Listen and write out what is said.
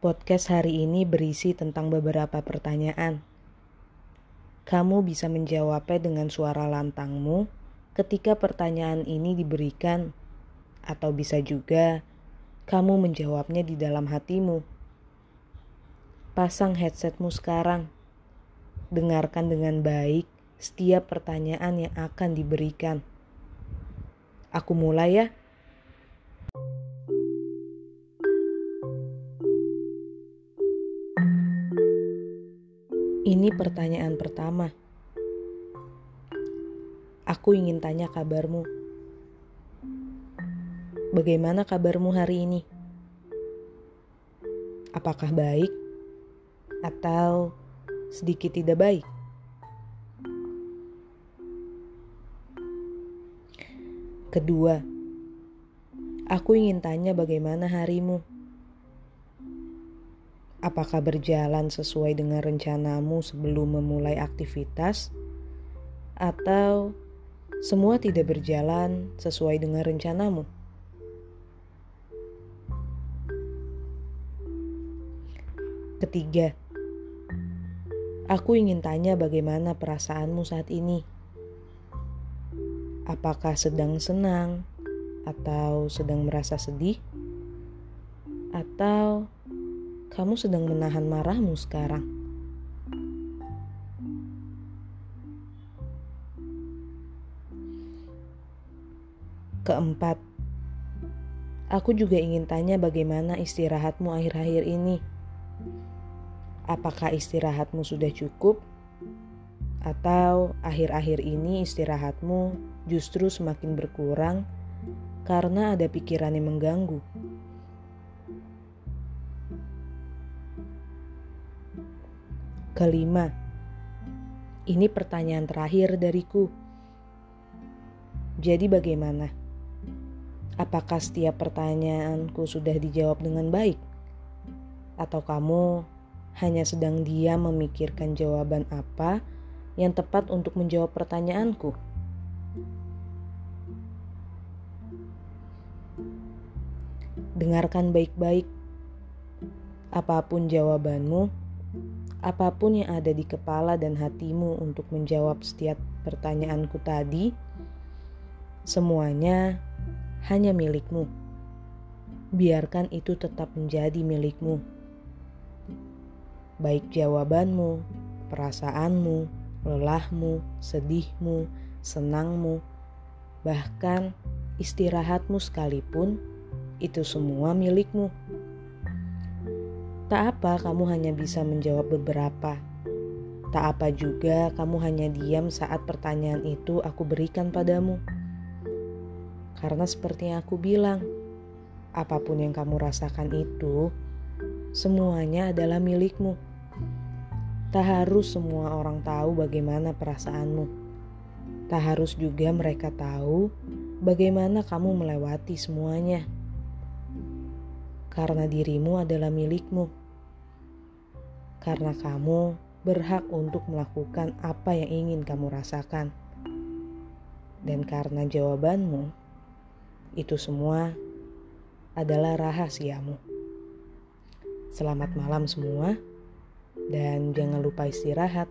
Podcast hari ini berisi tentang beberapa pertanyaan. Kamu bisa menjawabnya dengan suara lantangmu ketika pertanyaan ini diberikan, atau bisa juga kamu menjawabnya di dalam hatimu. Pasang headsetmu sekarang, dengarkan dengan baik setiap pertanyaan yang akan diberikan. Aku mulai ya. Ini pertanyaan pertama. Aku ingin tanya kabarmu. Bagaimana kabarmu hari ini? Apakah baik atau sedikit tidak baik? Kedua, aku ingin tanya bagaimana harimu. Apakah berjalan sesuai dengan rencanamu sebelum memulai aktivitas, atau semua tidak berjalan sesuai dengan rencanamu? Ketiga, aku ingin tanya bagaimana perasaanmu saat ini. Apakah sedang senang atau sedang merasa sedih? Atau kamu sedang menahan marahmu sekarang. Keempat, aku juga ingin tanya bagaimana istirahatmu akhir-akhir ini. Apakah istirahatmu sudah cukup? Atau akhir-akhir ini istirahatmu justru semakin berkurang karena ada pikiran yang mengganggu? Kelima, ini pertanyaan terakhir dariku. Jadi, bagaimana? Apakah setiap pertanyaanku sudah dijawab dengan baik, atau kamu hanya sedang diam memikirkan jawaban apa yang tepat untuk menjawab pertanyaanku? Dengarkan baik-baik, apa pun jawabanmu apa pun yang ada di kepala dan hatimu untuk menjawab setiap pertanyaanku tadi, semuanya hanya milikmu. Biarkan itu tetap menjadi milikmu. Baik jawabanmu, perasaanmu, lelahmu, sedihmu, senangmu, bahkan istirahatmu sekalipun, itu semua milikmu. Tak apa kamu hanya bisa menjawab beberapa. Tak apa juga kamu hanya diam saat pertanyaan itu aku berikan padamu. Karena seperti yang aku bilang, apa pun yang kamu rasakan itu, semuanya adalah milikmu. Tak harus semua orang tahu bagaimana perasaanmu. Tak harus juga mereka tahu bagaimana kamu melewati semuanya. Karena dirimu adalah milikmu karena kamu berhak untuk melakukan apa yang ingin kamu rasakan. Dan karena jawabanmu, itu semua adalah rahasiamu. Selamat malam semua, dan jangan lupa istirahat.